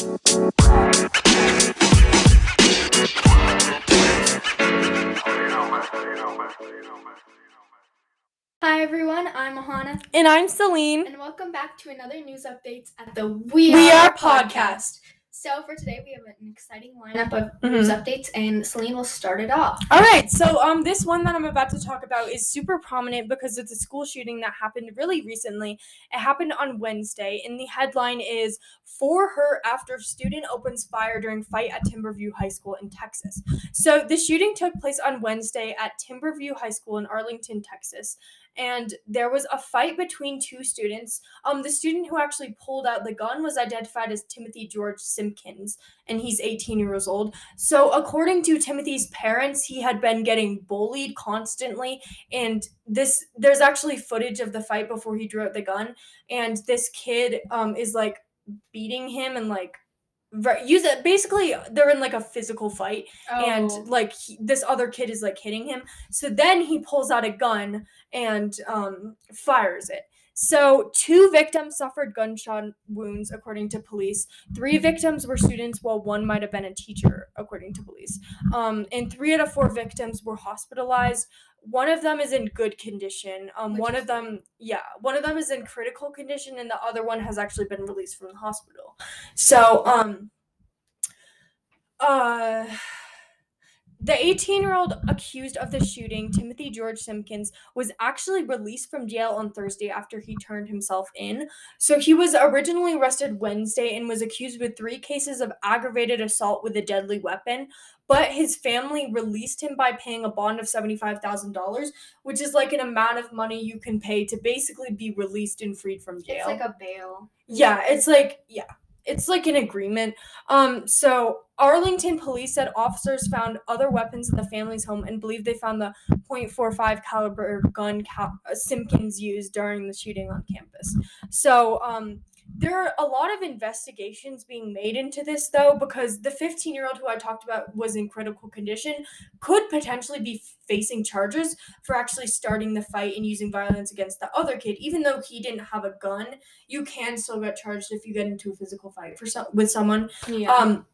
Hi everyone, I'm Ahana, And I'm Celine. and welcome back to another news updates at the We, We Are Are podcast. So for today, we have an exciting lineup of news Mhm. updates, and Celine will start it off. All right, so um, this one that I'm about to talk about is super prominent because it's a school shooting that happened really recently. It happened on Wednesday, and the headline is "For Her After Student Opens Fire During Fight at Timberview High School in Texas." So the shooting took place on Wednesday at Timberview High School in Arlington, Texas, and there was a fight between two students. Um, the student who actually pulled out the gun was identified as Timothy George Simpkins, and he's 18 years old. So, according to Timothy's parents, he had been getting bullied constantly, and this there's actually footage of the fight before he drew out the gun, and this kid um is like beating him and like ver- use it basically they're in like a physical fight and Oh. like he, this other kid is like hitting him so then he pulls out a gun and um fires it so two victims suffered gunshot wounds according to police. Three victims were students while one might have been a teacher according to police. Um and three out of four victims were hospitalized. One of them is in good condition. Um one of them yeah one of them is in critical condition and the other one has actually been released from the hospital. So um uh the 18 year old accused of the shooting, Timothy George Simpkins, was actually released from jail on Thursday after he turned himself in. So he was originally arrested Wednesday and was accused with three cases of aggravated assault with a deadly weapon. But his family released him by paying a bond of $75,000, which is like an amount of money you can pay to basically be released and freed from jail. It's like a bail. Yeah, it's like yeah, it's like an agreement. Um, so Arlington police said officers found other weapons in the family's home and believe they found the .45 caliber gun uh, Simpkins used during the shooting on campus. So um, there are a lot of investigations being made into this though because the 15 year old who I talked about was in critical condition could potentially be facing charges for actually starting the fight and using violence against the other kid even though he didn't have a gun you can still get charged if you get into a physical fight for some with someone. Yeah. Um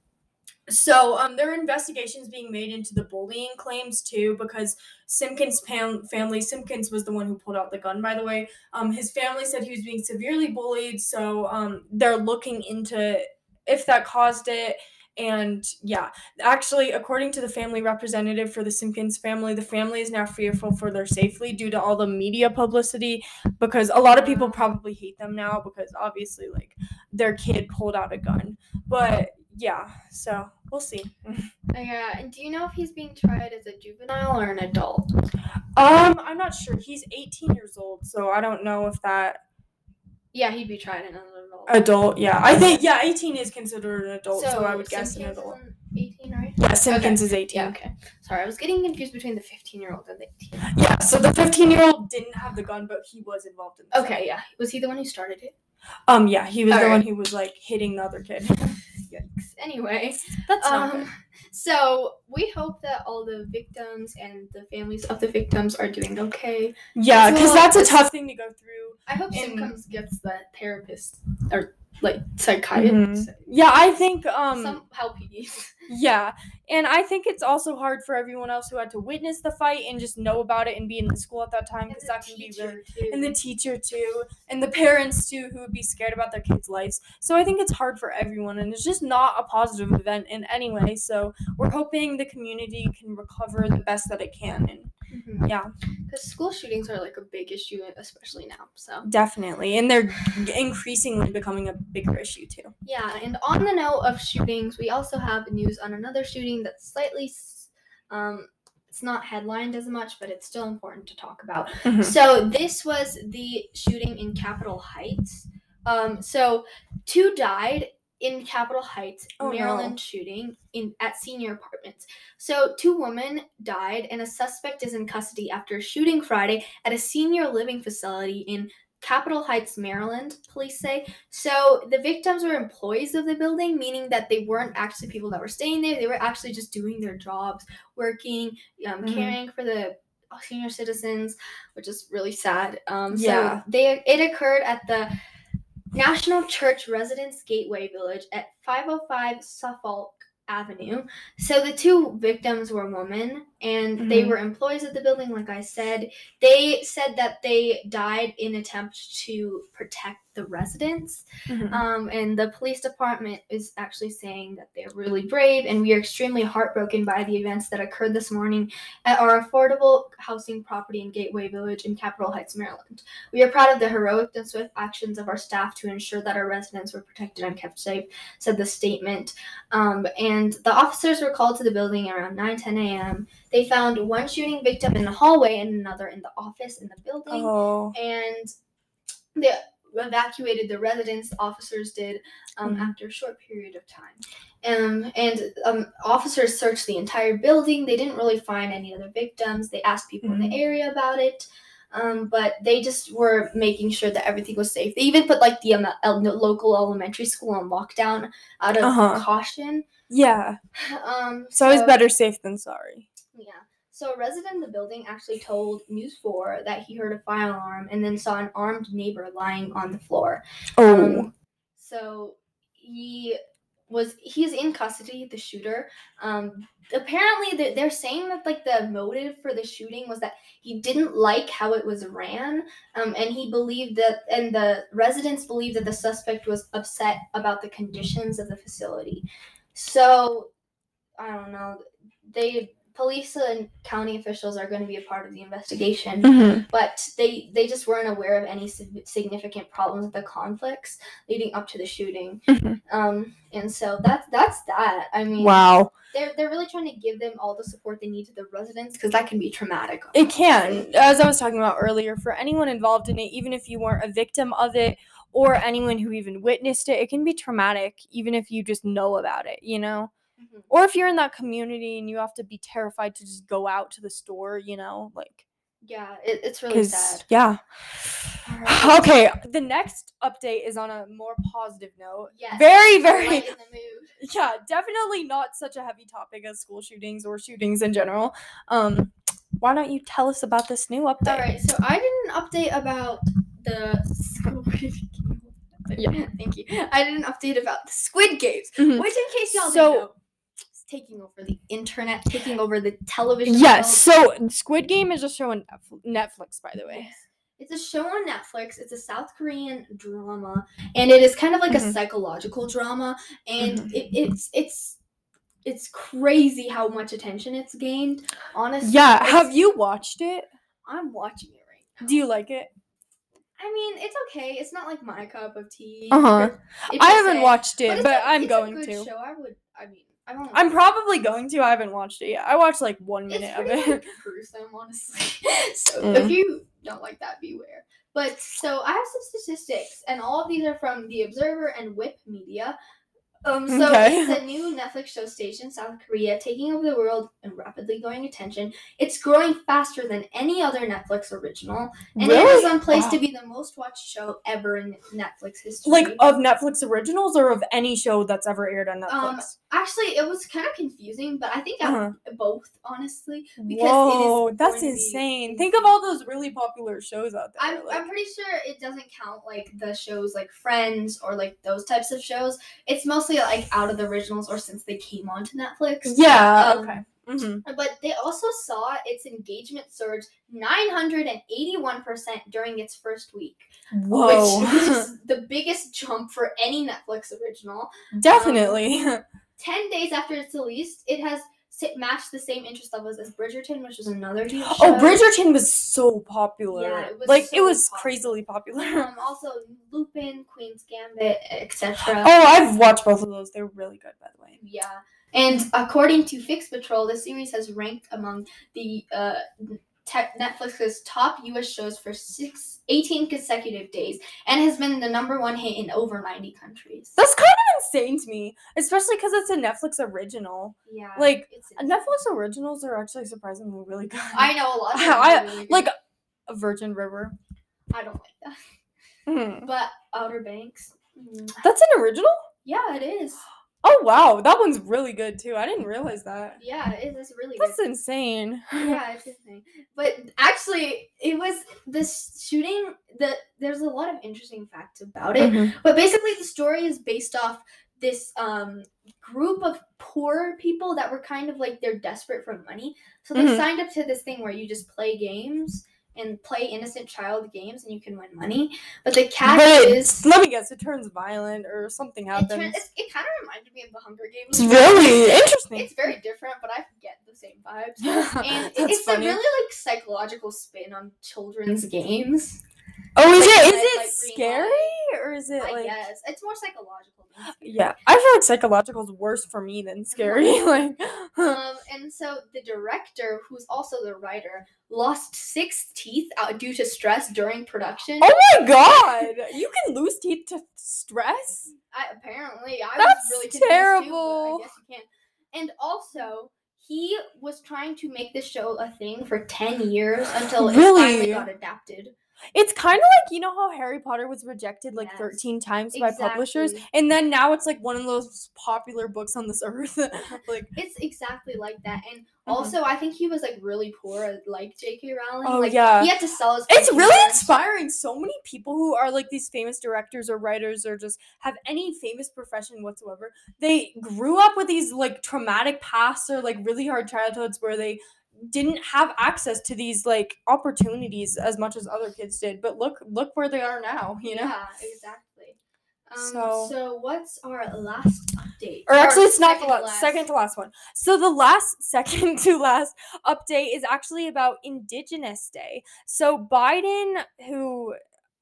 so um there are investigations being made into the bullying claims too because Simpkins pam- family Simpkins was the one who pulled out the gun by the way. Um his family said he was being severely bullied so um they're looking into if that caused it and yeah, actually, according to the family representative for the Simpkins family, the family is now fearful for their safety due to all the media publicity because a lot of people probably hate them now because obviously, like, their kid pulled out a gun. But yeah, so we'll see. yeah. And do you know if he's being tried as a juvenile or an adult? Um, I'm not sure. He's 18 years old, so I don't know if that Yeah, he'd be tried as an adult. adult. Yeah, I think yeah, 18 is considered an adult, so, I would guess an adult. 18, right? Yeah, Simpkins is 18. Yeah, okay. Sorry, I was getting confused between the 15 year old and the 18. Yeah, so the 15 year old didn't have the gun, but he was involved in the fight. Okay, yeah. Was he the one who started it? Um, yeah, he was the one who was like hitting the other kid. Yikes. Anyway, That's not um, so we hope that all the victims and the families of the victims are doing okay. Yeah, because well that's a tough thing to go through. I hope And- Simpkins gets the therapist or like psychiatrist. Yeah, I think um Some help he needs. yeah, and I think it's also hard for everyone else who had to witness the fight and just know about it and be in the school at that time because that can be really and the teacher too and the parents too who would be scared about their kids' lives. So I think it's hard for everyone and it's just not a positive event in any way. So we're hoping the community can recover the best that it can and yeah. Because school shootings are like a big issue, especially now. So Definitely. And they're increasingly becoming a bigger issue too. yeah, and on the note of shootings, we also have news on another shooting that's slightly, um, it's not headlined as much, but it's still important to talk about. Mhm. So this was the shooting in Capitol Heights. Um, so two died in Capitol Heights, Oh, no. Maryland shooting in at senior apartments. So two women died, and a suspect is in custody after a shooting Friday at a senior living facility in Capitol Heights, Maryland, police say. So the victims were employees of the building, meaning that they weren't actually people that were staying there. They were actually just doing their jobs, working, um, Mhm. caring for the senior citizens, which is really sad. Um, Yeah. So they it occurred at the National Church Residence Gateway Village at 505 Suffolk Avenue. So the two victims were women and they Mhm. were employees of the building, like I said. They said that they died in attempt to protect the residents. Mhm. Um, and the police department is actually saying that they're really brave and we are extremely heartbroken by the events that occurred this morning at our affordable housing property in Gateway Village in Capitol Heights, Maryland. We are proud of the heroic and swift actions of our staff to ensure that our residents were protected and kept safe, said the statement. Um, and the officers were called to the building around 9 10 a.m. They found one shooting victim in the hallway and another in the office in the building Oh. and they evacuated the residents. Officers did um, Mhm. after a short period of time. Um, and um, officers searched the entire building. They didn't really find any other victims. They asked people in the area about it. Um, but they just were making sure that everything was safe. They even put like the um, el- local elementary school on lockdown out of Uh-huh. caution. Yeah. Um, It's always better safe than sorry. Yeah. So a resident in the building actually told News 4 that he heard a fire alarm and then saw an armed neighbor lying on the floor. Oh. Um, so he was he's in custody, the shooter. Um, apparently they- they're saying that like the motive for the shooting was that he didn't like how it was ran um, and he believed that and the residents believed that the suspect was upset about the conditions of the facility so i don't know they police and county officials are going to be a part of the investigation Mhm. but they they just weren't aware of any significant problems with the conflicts leading up to the shooting Mhm. um and so that's that's that i mean Wow. they're they're really trying to give them all the support they need to the residents because that can be traumatic It can, as I was talking about earlier, for anyone involved in it, even if you weren't a victim of it or anyone who even witnessed it, it can be traumatic, even if you just know about it, you know? Mhm. Or if you're in that community and you have to be terrified to just go out to the store, you know? Like, yeah it, it's really sad yeah. Alright. Okay, the next update is on a more positive note. Yes, Very, very, in the mood. yeah, definitely not such a heavy topic as school shootings or shootings in general. Um, why don't you tell us about this new update? All right, so I did an update about the. Yeah. thank you. I did an update about the Squid Games, Mhm. which, in case y'all So- didn't know, taking over the internet, taking over the television. Yes. world. So Squid Game is a show on Netflix, by the way. It's a show on Netflix. It's a South Korean drama, and it is kind of like Mhm. a psychological drama. And Mhm. it, it's it's it's crazy how much attention it's gained. Honestly, Yeah. Have you watched it? I'm watching it right now. Do you like it? I mean, it's okay. It's not like my cup of tea. Uh-huh. I haven't watched it, but a- I'm going to. Show. I would. I mean, I don't. I'm probably going to. I haven't watched it yet. I watched like one It's minute of it. like, gruesome, honestly. so Mm. if you don't like that, beware. But so I have some statistics, and all of these are from The Observer and Whip Media. Um, so Okay. it's a new Netflix show station, South Korea, taking over the world and rapidly growing attention. It's growing faster than any other Netflix original, and it is on place to be the most watched show ever in Netflix history. Like of Netflix originals or of any show that's ever aired on Netflix? Um, Actually, it was kind of confusing, but I think Uh-huh. both, honestly. because it is Whoa, that's going to be insane. Think of all those really popular shows out there. I'm, like- I'm pretty sure it doesn't count like the shows like Friends or like those types of shows. It's mostly like out of the originals or since they came onto Netflix. yeah. um, okay. hmm But they also saw its engagement surge 981% during its first week, Whoa. which is the biggest jump for any Netflix original. Definitely. 10 days after it's released, it has matched the same interest levels as Bridgerton, which was another huge show. oh, Bridgerton was so popular. Yeah, it was like so it was popular. crazily popular. Um, also Lupin, Queen's Gambit, etc. oh, I've watched both of those. They're really good, by the way. Yeah. And according to FlixPatrol, the series has ranked among the uh, Netflix's top U.S. shows for six, 18 consecutive days and has been the number one hit in over 90 countries. That's kind of insane to me, especially because it's a Netflix original. yeah. like, it's Netflix originals are actually surprisingly really good. I know a lot of them I- really like a Virgin River. I don't like that. Hmm. But Outer Banks. mm, That's an original. Yeah, it is. Oh wow, that one's really good too. I didn't realize that. Yeah, it is really That's good. insane. yeah, it's insane. But actually, it was this shooting. The there's a lot of interesting facts about it. Mhm. But basically, the story is based off this um group of poor people that were kind of like they're desperate for money. So they Mhm. signed up to this thing where you just play games and play innocent child games and you can win money. But the catch But it- is let me guess, it turns violent or something it, happens. it's, it kind of reminded me of the Hunger Games. It's really interesting. It's very different, but I get the same vibes. And it- it's funny. a really like psychological spin on children's games. Oh, is like it it light, green scary light. or is it I like guess it's more psychological. Than scary. Yeah, I feel like psychological is worse for me than scary. like, Um, and so the director, who's also the writer, lost six teeth out due to stress during production. oh my god, you can lose teeth to stress. I, apparently, I That's was really Too, terrible. but I guess you can. And also, he was trying to make this show a thing for ten years until it Really? finally got adapted. It's kind of like you know how Harry Potter was rejected like Yes, 13 times by publishers, and then now it's like one of those popular books on this earth. like, It's exactly like that. And Mhm. also, I think he was like really poor, like J.K. Rowling. Oh, like, yeah. he had to sell his. it's really inspiring. So many people who are like these famous directors or writers or just have any famous profession whatsoever, they grew up with these like traumatic pasts or like really hard childhoods where they didn't have access to these like opportunities as much as other kids did. But look, look where they are now. You know. Yeah, exactly. Um, So- so, what's our last update? Or actually, it's not the second to last, second to last one. So the last, second to last update is actually about Indigenous Day. So Biden, who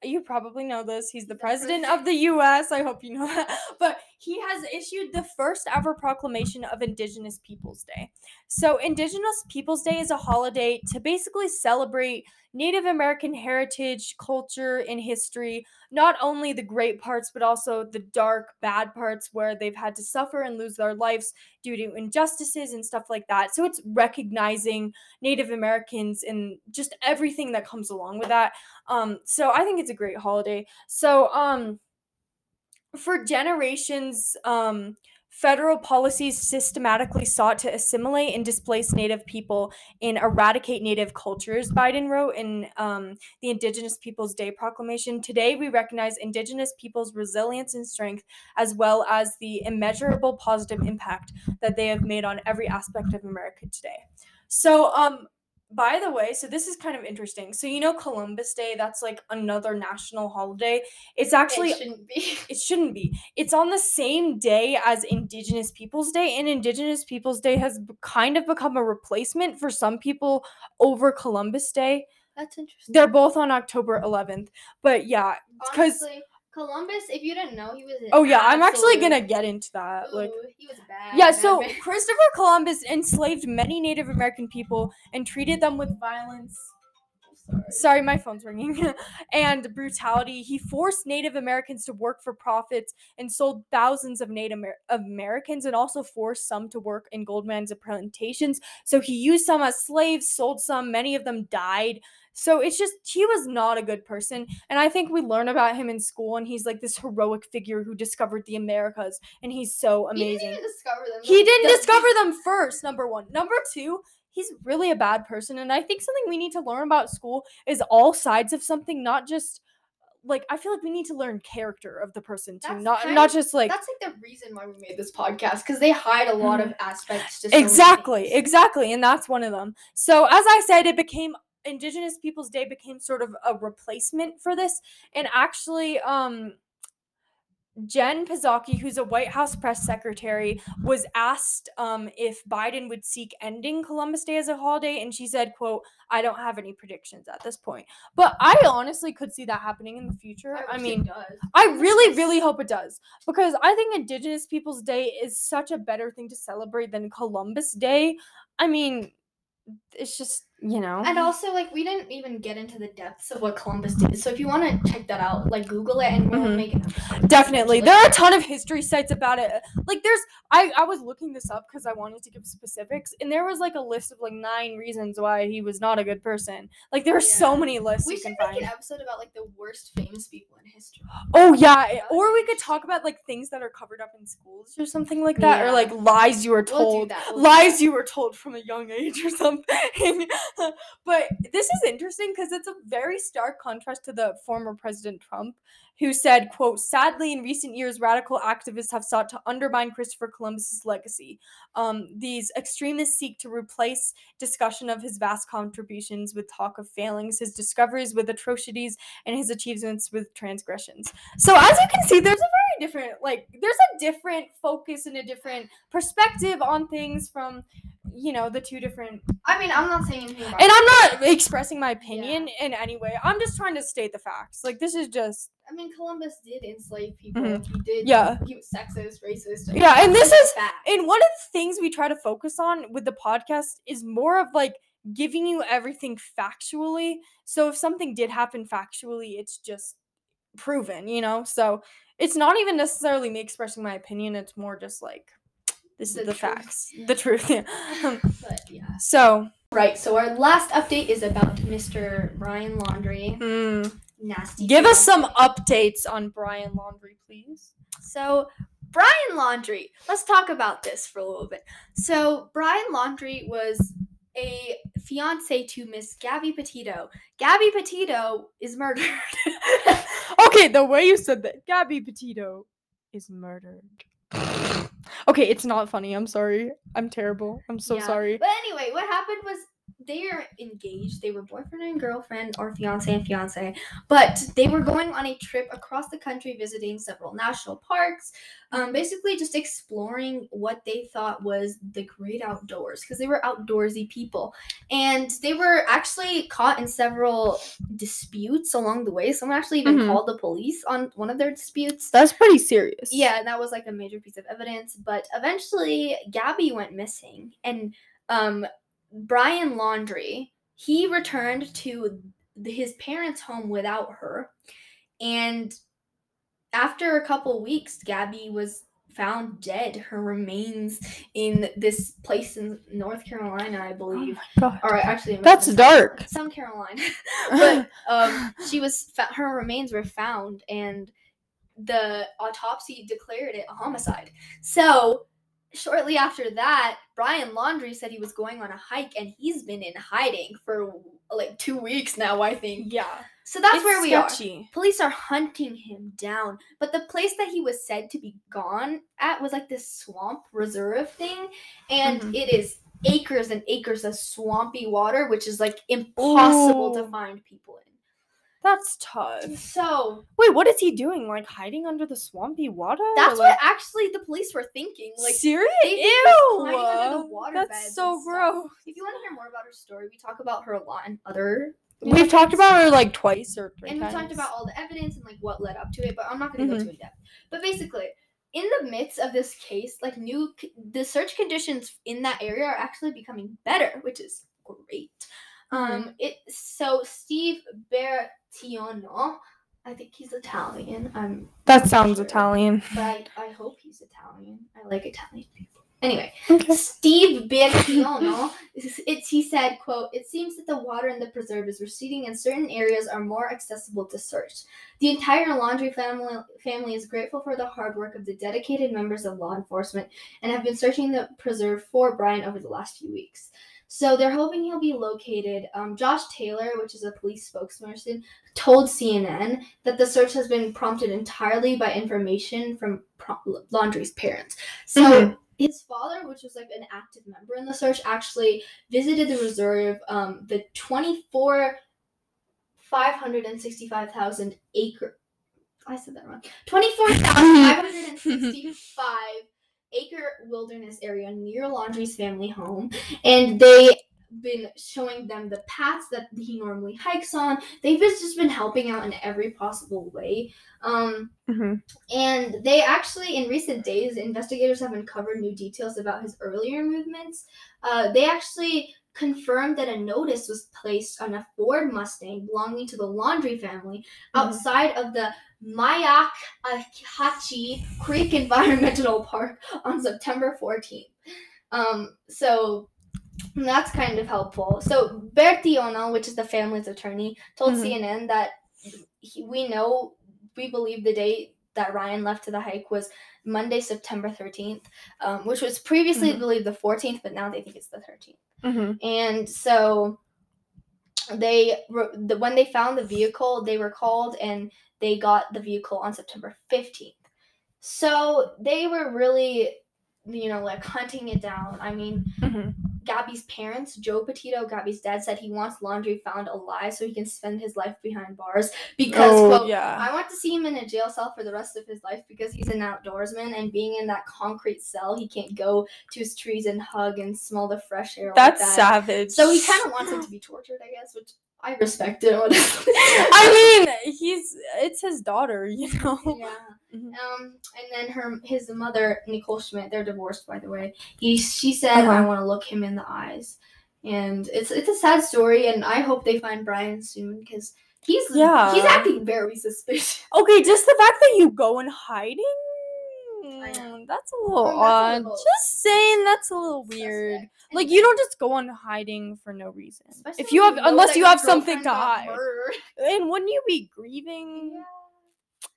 you probably know this, he's the The president of the U.S. I hope you know that. But he has issued the first ever proclamation of Indigenous Peoples Day. So Indigenous Peoples Day is a holiday to basically celebrate Native American heritage, culture, and history not only the great parts, but also the dark, bad parts where they've had to suffer and lose their lives due to injustices and stuff like that. So it's recognizing Native Americans and just everything that comes along with that. Um, so I think it's a great holiday. So um, for generations, um, federal policies systematically sought to assimilate and displace Native people and eradicate Native cultures, Biden wrote in um, the Indigenous Peoples Day proclamation. Today, we recognize Indigenous peoples' resilience and strength, as well as the immeasurable positive impact that they have made on every aspect of America today. So, um, by the way, so this is kind of interesting. So, you know, Columbus Day, that's like another national holiday. It's actually it shouldn't be. it shouldn't be. It's on the same day as Indigenous Peoples Day, and Indigenous Peoples Day has kind of become a replacement for some people over Columbus Day. That's interesting. They're both on October 11th. But yeah, because Honestly, Columbus. If you didn't know, he was. oh yeah, I'm actually gonna get into that. Like he was bad. yeah, so. Christopher Columbus enslaved many Native American people and treated them with violence. Sorry. Sorry, my phone's ringing. and brutality. He forced Native Americans to work for profits and sold thousands of Native Amer- Americans and also forced some to work in gold mines and plantations. So he used some as slaves, sold some, many of them died. So it's just, he was not a good person. And I think we learn about him in school, and he's like this heroic figure who discovered the Americas, and he's so He amazing. didn't even discover them. He didn't discover them first, number one. Number two, he's really a bad person. And I think something we need to learn about school is all sides of something, not just like I feel like we need to learn character of the person too. That's not not of- just like That's like the reason why we made this podcast because they hide a lot of mm. aspects to so exactly, things. exactly. And that's one of them. So as I said, it became Indigenous Peoples Day became sort of a replacement for this. And actually, um Jen Psaki, who's a White House press secretary, was asked um, if Biden would seek ending Columbus Day as a holiday, and she said, "quote I don't have any predictions at this point, but I honestly could see that happening in the future. I, it mean, does. I really, really hope it does because I think Indigenous Peoples Day is such a better thing to celebrate than Columbus Day. I mean, it's just you know. And also, like, we didn't even get into the depths of what Columbus did. So if you want to check that out, like, Google it and we'll Mhm. make episode. Definitely. There are a ton of history sites about it. Like there's I I was looking this up cuz I wanted to give specifics and there was like a list of like 9 reasons why he was not a good person. Like there are so many lists we you should can make find. an episode about like the worst famous people in history. Oh yeah, or we could talk about like things that are covered up in schools or something like that or like lies you were We'll told. we'll do lies you were told from a young age or something. but this is interesting because it's a very stark contrast to the former President Trump, who said, quote, sadly, in recent years, radical activists have sought to undermine Christopher Columbus's legacy. Um, these extremists seek to replace discussion of his vast contributions with talk of failings, his discoveries with atrocities, and his achievements with transgressions. So as you can see, there's a very different, like, there's a different focus and a different perspective on things from, you know, the two different. I mean, I'm not saying anything And I'm not expressing my opinion in any way. I'm just trying to state the facts. Like, this is just. I mean, Columbus did enslave people. Mhm. He did. Yeah. He was sexist, racist. Yeah, and this is- fact. And one of the things we try to focus on with the podcast is more of like giving you everything factually. So if something did happen factually, it's just proven, you know? So it's not even necessarily me expressing my opinion, it's more just like this is the truth. facts. The truth. yeah. But yeah. so, Right. So our last update is about Mr. Ryan Laundrie. mm, Nasty. give us some updates on Brian Laundrie, please. So, Brian Laundrie, let's talk about this for a little bit. So, Brian Laundrie was a fiance to Miss Gabby Petito. Gabby Petito is murdered. Okay, the way you said that, Gabby Petito is murdered. Okay, it's not funny. I'm sorry. I'm terrible. I'm so Yeah. sorry. But anyway, what happened was they are engaged. They were boyfriend and girlfriend, or fiance and fiance. But they were going on a trip across the country, visiting several national parks. Um, basically, just exploring what they thought was the great outdoors, because they were outdoorsy people. And they were actually caught in several disputes along the way. Someone actually even Mhm. called the police on one of their disputes. That's pretty serious. Yeah, and that was like a major piece of evidence. But eventually, Gabby went missing, and um, Brian Laundrie he returned to his parents' home without her, and after a couple weeks, Gabby was found dead. Her remains in this place in North Carolina, I Oh believe. my god. or actually, That's dark. Some Carolina, but um, she was her remains were found and the autopsy declared it a homicide so shortly after that brian laundrie said he was going on a hike and he's been in hiding for like two weeks now i think yeah. so that's It's where we are sketchy. police are hunting him down but the place that he was said to be gone at was like this swamp reserve thing and Mhm. it is acres and acres of swampy water which is like impossible to find people in That's tough. so Wait, what is he doing? Like hiding under the swampy water? that's Like- what actually the police were thinking like seriously, Ew. hiding under the water That's so gross. if you want to hear more about her story we talk about her a lot in other We've talked about her like twice or three and we talked about all the evidence and like what led up to it but i'm not going to Mhm. go too in depth but basically in the midst of this case like new c- the search conditions in that area are actually becoming better which is great um it so steve bertolino i think he's italian i'm That sounds Sure. Italian. but I, I hope he's italian i like italian people anyway Okay. Steve Bertolino, it's he said, quote, It seems that the water in the preserve is receding and certain areas are more accessible to search. The entire Laundrie family family is grateful for the hard work of the dedicated members of law enforcement and have been searching the preserve for Brian over the last few weeks. So they're hoping he'll be located. Um, Josh Taylor, which is a police spokesperson, told CNN that the search has been prompted entirely by information from Pro- Laundrie's parents. So Mhm. his father, which was like an active member in the search, actually visited the reserve, um, the 24, 565,000 acre. I said that wrong. 24,565 acre wilderness area near Laundrie's family home. And they been showing them the paths that he normally hikes on. They've just been helping out in every possible way. Um, Mhm. and they actually, in recent days, investigators have uncovered new details about his earlier movements. Uh, they actually confirmed that a notice was placed on a Ford Mustang belonging to the Laundry family Mhm. outside of the Myakkahatchee Creek Environmental Park on September 14th. Um, so that's kind of helpful. So Bertolino, which is the family's attorney, told Mhm. CNN that he, we know, we believe the date that Ryan left to the hike was Monday, September 13th, um, which was previously Mhm. believed the 14th, but now they think it's the 13th. Mm-hmm. And so they the, when they found the vehicle, they were called and they got the vehicle on September 15th. So they were really, you know, like hunting it down. I mean, Mm-hmm. Gabby's parents, Joe Petito, Gabby's dad, said he wants Laundrie found alive so he can spend his life behind bars because Oh, quote, yeah. I want to see him in a jail cell for the rest of his life because he's an outdoorsman and being in that concrete cell, he can't go to his trees and hug and smell the fresh air. That's like that. savage. So he kind of wants him to be tortured, I guess, which I respect it. I mean, he's it's his daughter, you know. yeah. Mhm. Um, and then her his mother Nicole Schmidt, they're divorced by the way. He she said I Uh-huh. want to look him in the eyes, and it's it's a sad story, and I hope they find Brian soon because he's Yeah. he's acting very suspicious. Okay, just the fact that you go in hiding. I That's a little a odd. little Just saying, that's a little weird. Like you don't just go on hiding for no reason. especially If you have, unless that you have something to hide, murdered. and wouldn't you be grieving? Yeah.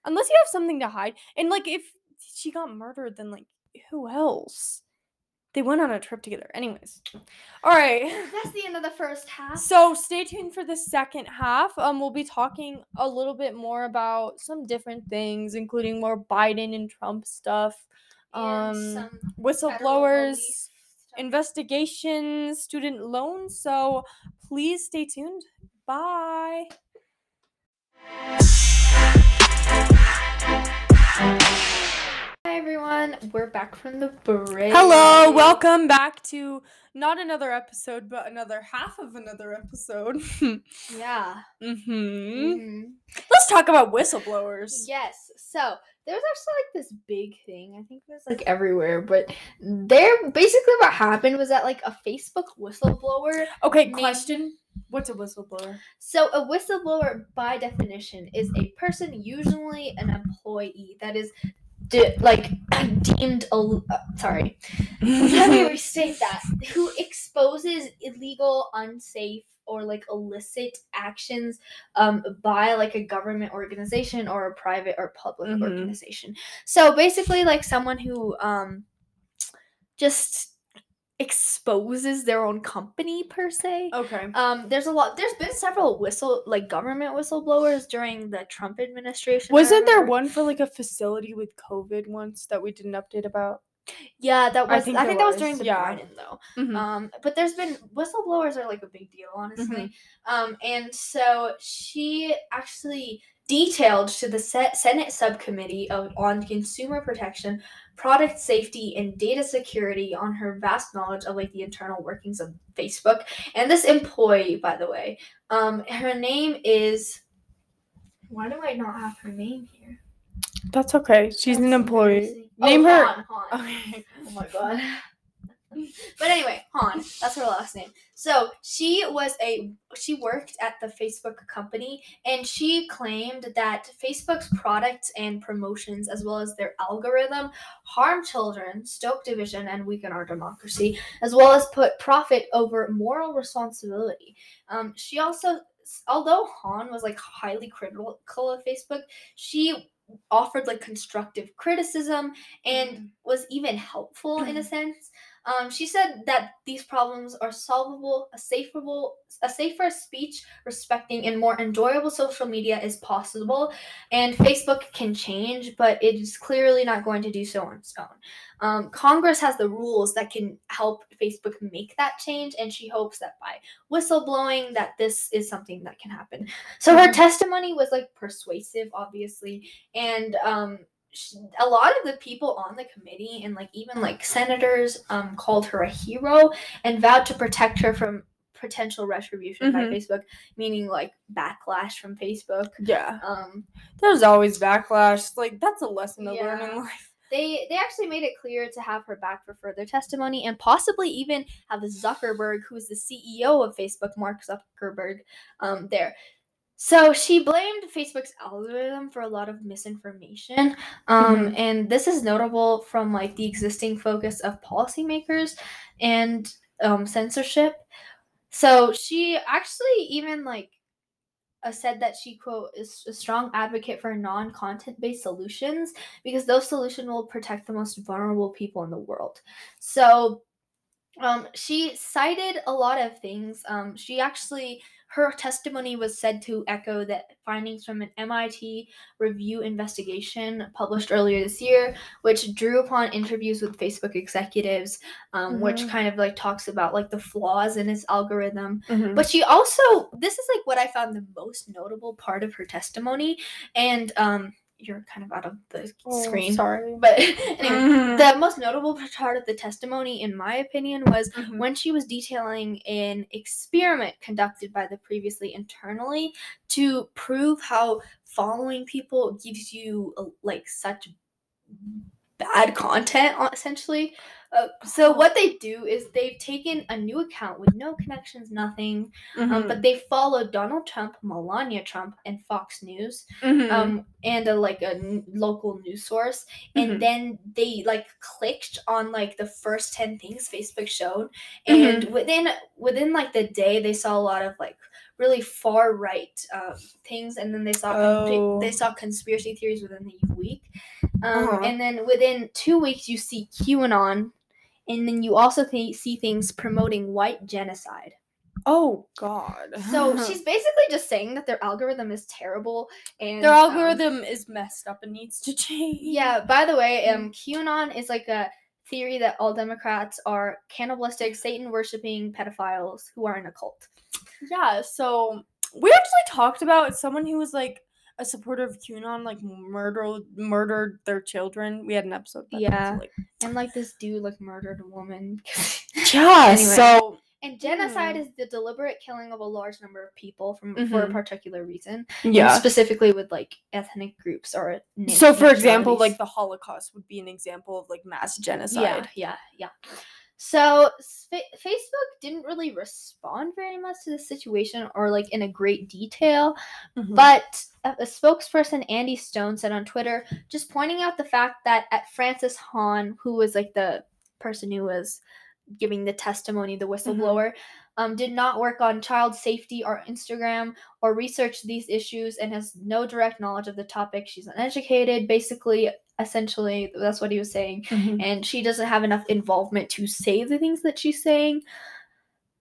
Unless you have something to hide, and like if she got murdered, then like who else? They went on a trip together. Anyways, all right. That's the end of the first half. So stay tuned for the second half. Um, we'll be talking a little bit more about some different things, including more Biden and Trump stuff, And um, whistleblowers, investigations, student loans. So please stay tuned. Bye. Hi everyone, we're back from the break. Hello, welcome back to not another episode, but another half of another episode. Yeah. hmm Mhm. Let's talk about whistleblowers. Yes. So there's actually like this big thing. I think it was like everywhere, but there basically what happened was that like a Facebook whistleblower. Okay, Name- question. What's a whistleblower? So a whistleblower, by definition, is a person, usually an employee, that is. De- like deemed a uh, sorry let me restate that who exposes illegal unsafe or like illicit actions um, by like a government organization or a private or public Mhm. organization so basically like someone who um just exposes their own company per se okay. um there's a lot there's been several whistle like government whistleblowers during the trump administration Wasn't there one for like a facility with COVID once that we didn't update about? yeah that was i think think, there that was was, during the yeah. biden though Mhm. Um, but there's been whistleblowers are like a big deal, honestly. Um, and so she actually detailed to the Senate subcommittee of, on consumer protection, product safety, and data security on her vast knowledge of like the internal workings of Facebook. And this employee, by the way, um, her name is. Why do I not have her name here? That's okay. She's an employee. Name oh, her. Han, Han. Okay. Oh my god. but anyway, Han, that's her last name. So she was a she worked at the Facebook company and she claimed that Facebook's products and promotions as well as their algorithm harm children, stoke division, and weaken our democracy, as well as put profit over moral responsibility. Um, she also although Han was like highly critical of Facebook, she offered like constructive criticism and was even helpful in a sense. Um, she said that these problems are solvable. A saferable, a safer speech, respecting, and more enjoyable social media is possible, and Facebook can change, but it is clearly not going to do so on its own. Um, Congress has the rules that can help Facebook make that change, and she hopes that by whistleblowing, that this is something that can happen. So her Mhm. testimony was like persuasive, obviously, and um, a lot of the people on the committee and like even like senators um, called her a hero and vowed to protect her from potential retribution by Mhm. Facebook, meaning like backlash from Facebook. Yeah. Um, There's always backlash. Like that's a lesson to learn in life. They they actually made it clear to have her back for further testimony and possibly even have Zuckerberg, who is the CEO of Facebook, Mark Zuckerberg, um, there. So she blamed Facebook's algorithm for a lot of misinformation. Um, Mhm. and this is notable from like the existing focus of policymakers and um, censorship. So she actually even like uh, said that she quote is a strong advocate for non-content based solutions because those solutions will protect the most vulnerable people in the world. So um, she cited a lot of things. Um, she actually, her testimony was said to echo the findings from an MIT review investigation published earlier this year, which drew upon interviews with Facebook executives, um, which Mhm. kind of like talks about like the flaws in its algorithm. Mhm. But she also, this is like what I found the most notable part of her testimony, and um, you're kind of out of the Oh, screen. Sorry. But anyway, Mhm. the most notable part of the testimony, in my opinion, was Mhm. when she was detailing an experiment conducted by the previously internally to prove how following people gives you uh, like such bad content essentially uh, so what they do is they've taken a new account with no connections nothing um, Mhm. but they followed donald trump melania trump and fox news Mhm. um and a, like a n- local news source and Mhm. then they like clicked on like the first 10 things facebook showed Mm-hmm. and within within like the day they saw a lot of like really far right um, things and then they saw Oh. they saw conspiracy theories within the week um, Uh-huh. and then within two weeks you see qanon and then you also th- see things promoting white genocide oh God. so she's basically just saying that their algorithm is terrible and their um, algorithm is messed up and needs to change. Yeah, by the way, Mm. um QAnon is like a theory that all Democrats are cannibalistic, Satan worshipping pedophiles who are in a cult. Yeah, so we actually talked about someone who was like a supporter of QAnon, like murdered murdered their children. We had an episode. about that, so, Yeah. like- And like this dude like murdered a woman. yeah. Anyway. So and genocide Mm. is the deliberate killing of a large number of people from for a Mhm. particular reason. yeah. specifically with like ethnic groups or So, for example, like the Holocaust would be an example of like mass genocide. Yeah, yeah, yeah. So Fa- Facebook didn't really respond very much to the situation or like in a great detail. Mhm. But a, a spokesperson, Andy Stone, said on Twitter, just pointing out the fact that at Frances Hahn, who was like the person who was giving the testimony, the whistleblower, um, did not work on child safety or Instagram or research these issues and has no direct knowledge of the topic. She's uneducated, basically, essentially, that's what he was saying. Mhm. And she doesn't have enough involvement to say the things that she's saying.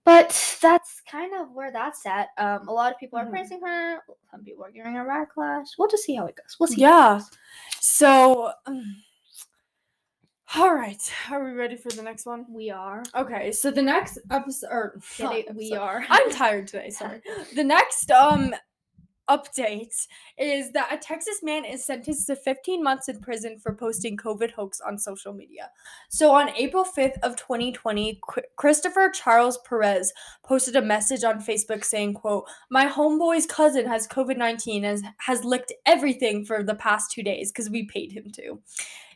But that's kind of where that's at. Um, a lot of people are Mhm. praising her. Some people are giving her backlash. We'll just see how it goes. We'll see. Yeah. So, um, all right. Are we ready for the next one? We are. Okay. So the next episode, or? We episode. are. I'm tired today. Sorry. The next um update is that a Texas man is sentenced to 15 months in prison for posting COVID hoax on social media. So on April 5th of 2020, Qu- Christopher Charles Perez posted a message on Facebook saying, quote, "My homeboy's cousin has COVID-19 and has licked everything for the past 2 days cuz we paid him to.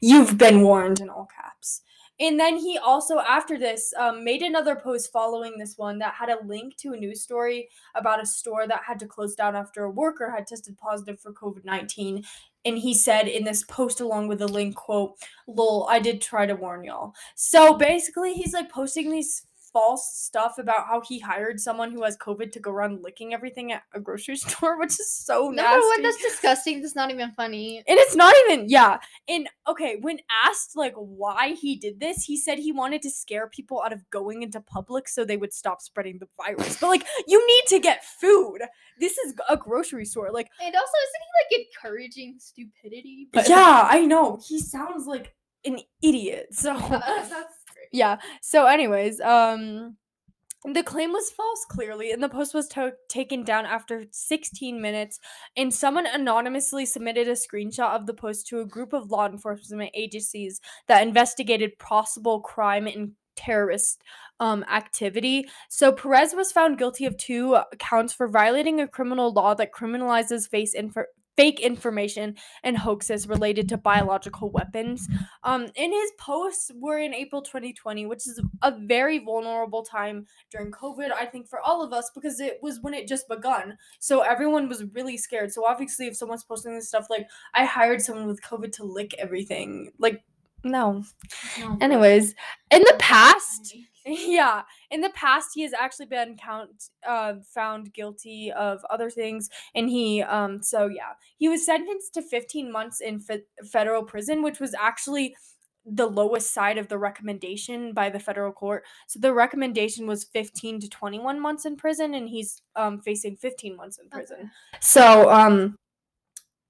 You've been warned in all caps." And then he also, after this, um, made another post following this one that had a link to a news story about a store that had to close down after a worker had tested positive for COVID 19. And he said in this post, along with a link, quote, lol, I did try to warn y'all. So basically, he's like posting these false stuff about how he hired someone who has COVID to go around licking everything at a grocery store, which is so Number nasty. one, that's disgusting. That's not even funny. And it's not even, yeah. And okay, when asked like why he did this, he said he wanted to scare people out of going into public so they would stop spreading the virus. But like, you need to get food. This is a grocery store. Like, And also, isn't he like encouraging stupidity? yeah, I know. He sounds like an idiot. So that's. Yeah. So, anyways, um, the claim was false, clearly, and the post was to- taken down after 16 minutes. And someone anonymously submitted a screenshot of the post to a group of law enforcement agencies that investigated possible crime and terrorist um, activity. So Perez was found guilty of two counts for violating a criminal law that criminalizes face inf- fake information and hoaxes related to biological weapons. Um, and his posts were in April 2020, which is a very vulnerable time during COVID, I think, for all of us because it was when it just begun. So everyone was really scared. So obviously, if someone's posting this stuff like, I hired someone with COVID to lick everything, like, no. No, Anyways, in the past, yeah, in the past he has actually been count uh, found guilty of other things, and he um so yeah he was sentenced to 15 months in fe- federal prison, which was actually the lowest side of the recommendation by the federal court. So the recommendation was 15 to 21 months in prison, and he's um facing 15 months in prison. Okay. So um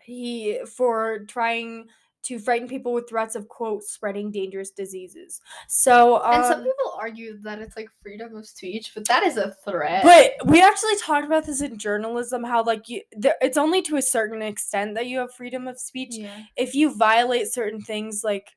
he for trying to frighten people with threats of quote spreading dangerous diseases. So um, And some people argue that it's like freedom of speech, but that is a threat. but we actually talked about this in journalism how like you there, it's only to a certain extent that you have freedom of speech. yeah. If you violate certain things like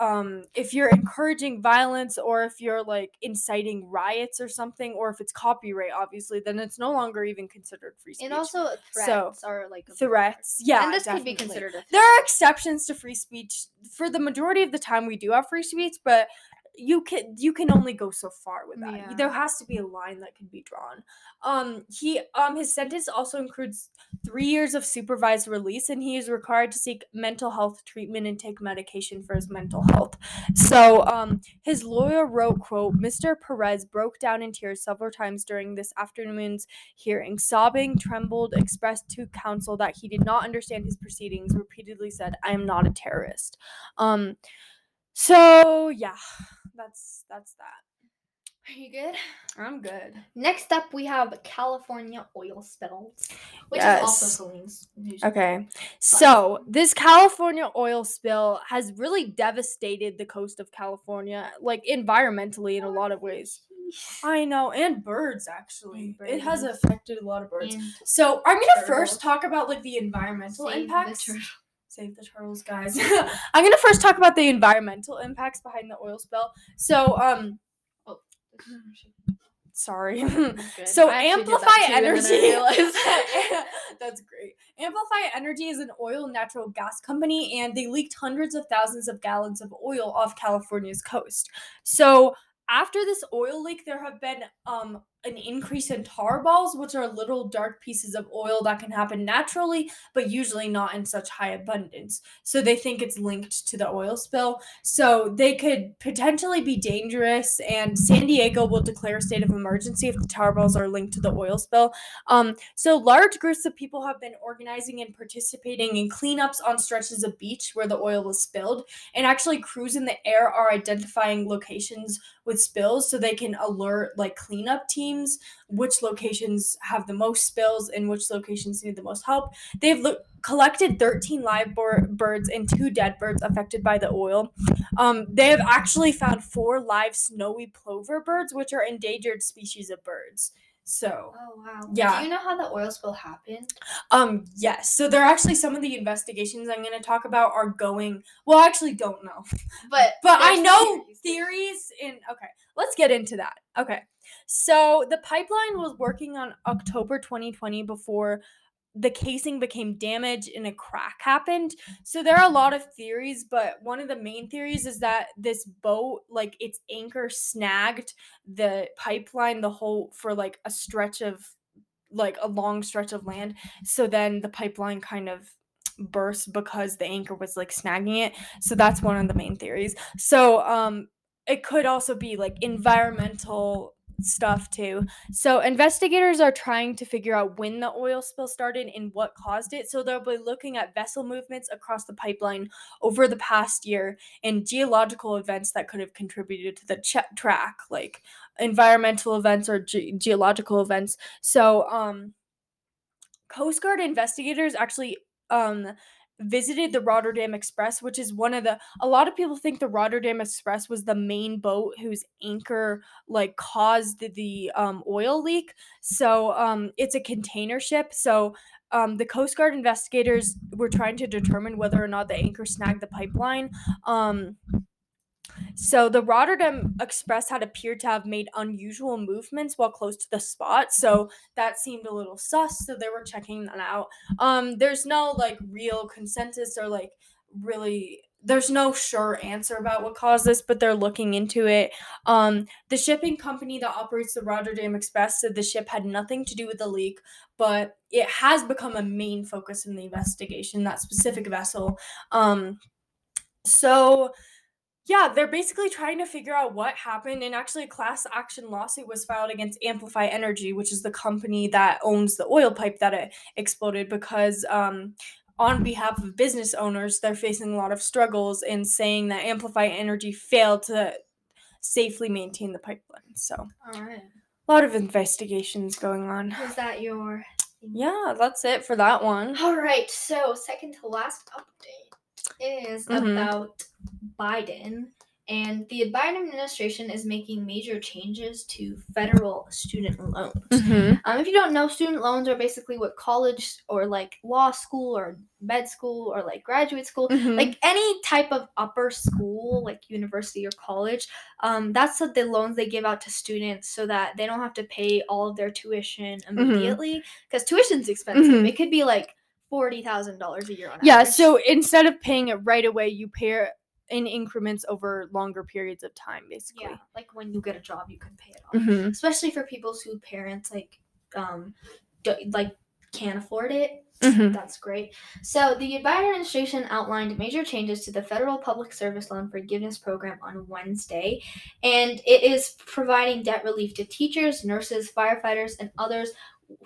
um if you're encouraging violence or if you're like inciting riots or something or if it's copyright obviously then it's no longer even considered free speech. And also threats are like threats. Yeah. and this could be considered a threat. There are exceptions to free speech. For the majority of the time, we do have free speech, but you can you can only go so far with that. Yeah. There has to be a line that can be drawn. Um, he um his sentence also includes three years of supervised release, and he is required to seek mental health treatment and take medication for his mental health. So um his lawyer wrote, "quote Mr. Perez broke down in tears several times during this afternoon's hearing, sobbing, trembled, expressed to counsel that he did not understand his proceedings, repeatedly said, I am not a terrorist. Um so yeah, that's that's that. Are you good? I'm good. Next up, we have California oil spills, which is also Yes. Celine's news. Okay. So, this California oil spill has really devastated the coast of California, like environmentally in a lot of ways. I know, and birds actually. And It has affected a lot of birds. And So, I'm going to first talk about like the environmental save impacts. turtle. Save the turtles, guys. I'm gonna first talk about the environmental impacts behind the oil spill. So, um, sorry. So, Amplify too, and then I Energy. That's great. Amplify Energy is an oil and natural gas company, and they leaked hundreds of thousands of gallons of oil off California's coast. So, after this oil leak, there have been um an increase in tar balls, which are little dark pieces of oil that can happen naturally, but usually not in such high abundance. So they think it's linked to the oil spill. So they could potentially be dangerous, and San Diego will declare a state of emergency if the tar balls are linked to the oil spill. Um, so large groups of people have been organizing and participating in cleanups on stretches of beach where the oil was spilled, and actually crews in the air are identifying locations with spills so they can alert like cleanup teams which locations have the most spills and which locations need the most help. They've lo- collected 13 live bor- birds and two dead birds affected by the oil. Um, they have actually found four live snowy plover birds, which are endangered species of birds. So, Oh wow. Yeah. Do you know how the oil spill happened? um, yes. So there are actually some of the investigations I'm going to talk about are going. Well, I actually don't know. But But I know theories. theories in okay, let's get into that. Okay. So the pipeline was working on October 2020 before the casing became damaged and a crack happened. So there are a lot of theories, but one of the main theories is that this boat, like its anchor snagged the pipeline the whole for like a stretch of like a long stretch of land. So then the pipeline kind of burst because the anchor was like snagging it. So that's one of the main theories. So um it could also be like environmental stuff too. So investigators are trying to figure out when the oil spill started and what caused it. So they'll be looking at vessel movements across the pipeline over the past year and geological events that could have contributed to the ch- track, like environmental events or ge- geological events. So um Coast Guard investigators actually um visited the Rotterdam Express, which is one of the a lot of people think the Rotterdam Express was the main boat whose anchor like caused the um oil leak. So um it's a container ship. So um the Coast Guard investigators were trying to determine whether or not the anchor snagged the pipeline. Um So the Rotterdam Express had appeared to have made unusual movements while close to the spot. So that seemed a little sus. So they were checking that out. Um, there's no like real consensus or like really there's no sure answer about what caused this, but they're looking into it. Um, the shipping company that operates the Rotterdam Express said the ship had nothing to do with the leak, but it has become a main focus in the investigation, that specific vessel. Um, so, yeah, they're basically trying to figure out what happened. And actually, a class action lawsuit was filed against Amplify Energy, which is the company that owns the oil pipe that it exploded, because um, on behalf of business owners, they're facing a lot of struggles in saying that Amplify Energy failed to safely maintain the pipeline. So, All right. a lot of investigations going on. Was that your? Yeah, that's it for that one. All right. So second to last update is Mhm. about Biden. And the Biden administration is making major changes to federal student loans. Mm-hmm. Um, if you don't know, student loans are basically what college or like law school or med school or like graduate school, Mm-hmm. like any type of upper school, like university or college, um, that's the loans they give out to students so that they don't have to pay all of their tuition immediately because tuition's expensive. Mhm. It could be like forty thousand dollars a year on average. yeah, average. so instead of paying it right away, you pay it in increments over longer periods of time, basically. yeah, like when you get a job, you can pay it off. Mm-hmm. especially for people whose parents like um do, like can't afford it Mhm. that's great so the biden administration outlined major changes to the federal public service loan forgiveness program on wednesday and it is providing debt relief to teachers nurses firefighters and others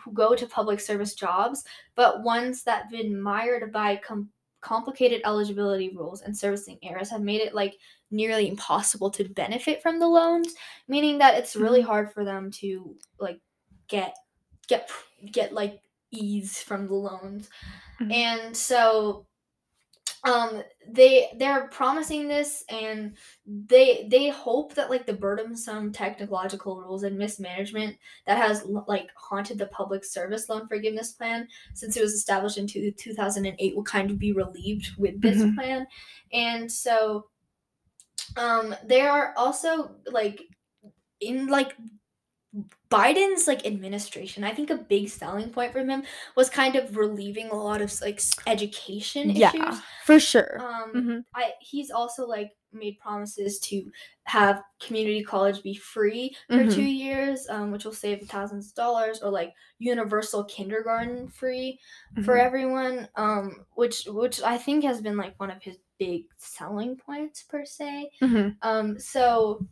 who go to public service jobs but ones that have been mired by com- complicated eligibility rules and servicing errors have made it like nearly impossible to benefit from the loans meaning that it's really hard for them to like get get get like ease from the loans Mhm. and so um they they're promising this and they they hope that like the burdensome technological rules and mismanagement that has like haunted the public service loan forgiveness plan since it was established in two, 2008 will kind of be relieved with this Mhm. plan and so um they are also like in like Biden's like administration, I think a big selling point from him was kind of relieving a lot of like education Yeah, issues. for sure. Um, hmm I he's also like made promises to have community college be free for Mhm. two years, um, which will save thousands of dollars, or like universal kindergarten free for Mhm. everyone, um, which which I think has been like one of his big selling points per se. Mhm. Um, so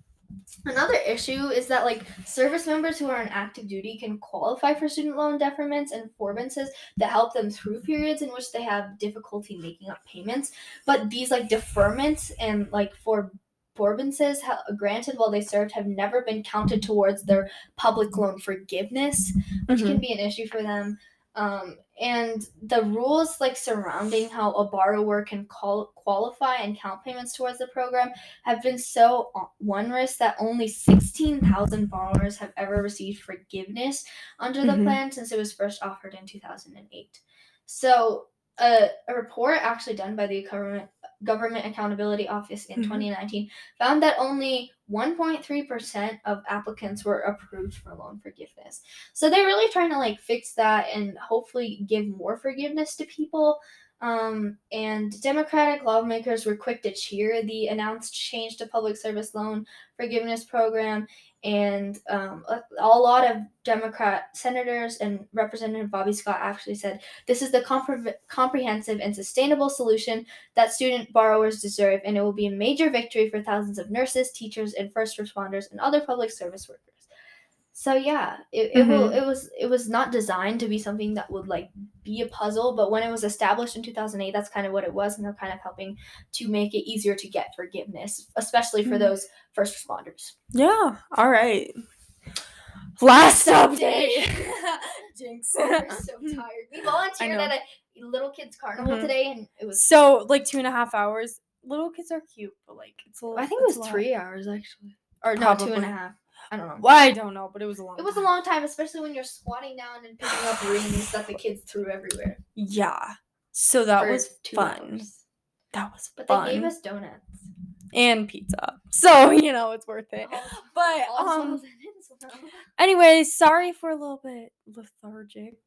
another issue is that like service members who are on active duty can qualify for student loan deferments and forbearances that help them through periods in which they have difficulty making up payments. But these like deferments and like for forbearances ha- granted while they served have never been counted towards their public loan forgiveness which Mhm. can be an issue for them. Um, and the rules like surrounding how a borrower can call, qualify and count payments towards the program have been so onerous that only 16,000 borrowers have ever received forgiveness under the Mhm. plan since it was first offered in 2008. So, uh, a report actually done by the government Government Accountability Office in Mhm. 2019 found that only 1.3% of applicants were approved for loan forgiveness. So they're really trying to like fix that and hopefully give more forgiveness to people. Um, and Democratic lawmakers were quick to cheer the announced change to public service loan forgiveness program. And um, a, a lot of Democrat senators and Representative Bobby Scott actually said this is the compre- comprehensive and sustainable solution that student borrowers deserve, and it will be a major victory for thousands of nurses, teachers, and first responders and other public service workers. So yeah, it, it will it was it was not designed to be something that would like be a puzzle, but when it was established in 2008, that's kind of what it was, and they're kind of helping to make it easier to get forgiveness, especially for Mhm. those first responders. Yeah. All right. Last update. Jinx. We're so tired. We volunteered at a little kids carnival Mhm. today, and it was so like two and a half hours. Little kids are cute, but like it's a little. I think it was three hours actually, or no, two and Probably. a half. I don't know. Well, I don't know, but it was a long. Time. It was a long time, especially when you're squatting down and picking up rings that the kids threw everywhere. Yeah. So that for was fun. hours. That was fun. But fun. they gave us donuts. and pizza. So, you know, it's worth it. But um anyway, sorry for a little bit lethargic.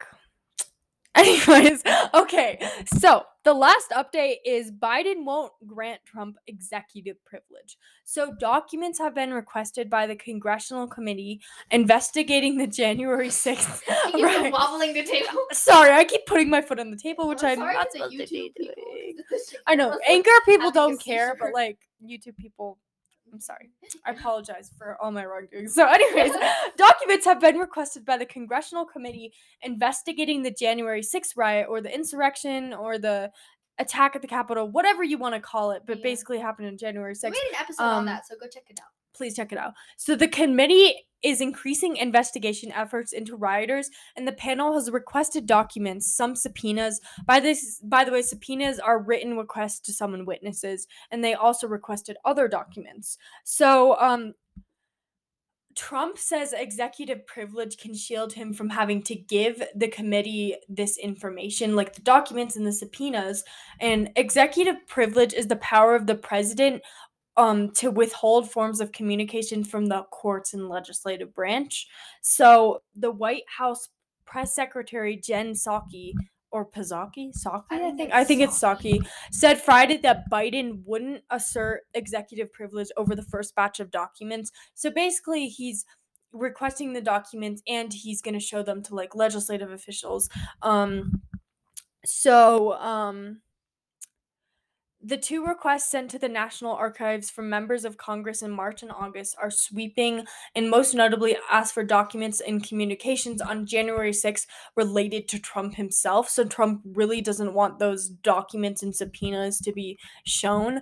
Anyways, okay. So, the last update is Biden won't grant Trump executive privilege. So, documents have been requested by the congressional committee investigating the January 6th. You keep right. wobbling the table. Sorry, I keep putting my foot on the table, which I'm I'm, sorry not supposed to be doing. I know anchor people don't care, but like YouTube people, I'm sorry. I apologize for all my wrongdoing. So, anyways, documents have been requested by the congressional committee investigating the January 6th riot or the insurrection or the attack at the Capitol, whatever you want to call it, but Yeah. basically happened on January 6th. We 6th. made an episode um, on that, so go check it out. Please check it out. So, the committee is increasing investigation efforts into rioters, and the panel has requested documents, some subpoenas. By this, by the way, subpoenas are written requests to summon witnesses, and they also requested other documents. So, um, Trump says executive privilege can shield him from having to give the committee this information, like the documents and the subpoenas. And executive privilege is the power of the president um, to withhold forms of communication from the courts and legislative branch. So the White House press secretary Jen Psaki or Pazaki, Psaki, I think I think it's. Psaki, said Friday that Biden wouldn't assert executive privilege over the first batch of documents. So basically, he's requesting the documents and he's going to show them to like legislative officials. Um, so um, the two requests sent to the National Archives from members of Congress in March and August are sweeping and most notably ask for documents and communications on January 6th related to Trump himself. So Trump really doesn't want those documents and subpoenas to be shown.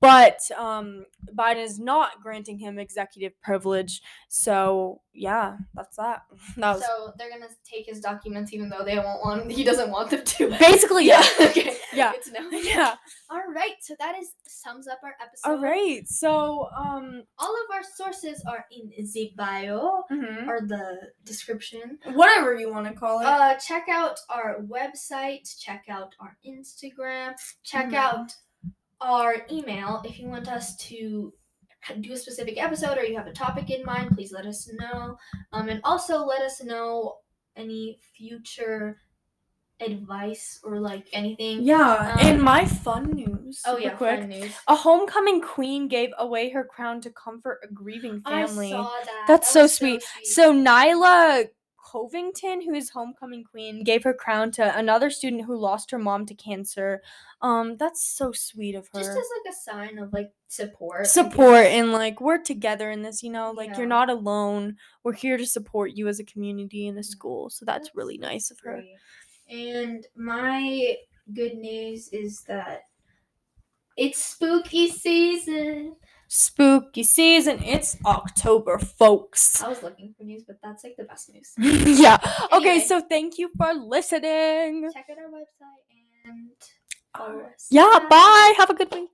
But um, Biden is not granting him executive privilege. So yeah, that's that. That was So they're gonna take his documents, even though they won't want. He doesn't want them to. basically yeah. okay. Yeah. Good to know. yeah. All right. So that is sums up our episode. All right. So um All of our sources are in the bio mhm. or the description. whatever you want to call it. Uh, check out our website. Check out our Instagram. Check Mhm. out our email if you want us to do a specific episode or you have a topic in mind. Please let us know. Um, and also let us know any future advice or like anything. yeah, um, and my fun news. Oh yeah, quick. fun news. A homecoming queen gave away her crown to comfort a grieving family. I saw that. That's That so was sweet. So Nyla Covington, who is homecoming queen, gave her crown to another student who lost her mom to cancer. Um, that's so sweet of her. just as like a sign of like support. Support and like we're together in this, you know, like Yeah. you're not alone. We're here to support you as a community in the school. So that's, That's really nice of her. And my good news is that it's spooky season. Spooky season. It's October, folks. I was looking for news, but that's like the best news. yeah. Okay, so thank you for listening. Check out our website and follow uh, us. Yeah, bye. Have a good week.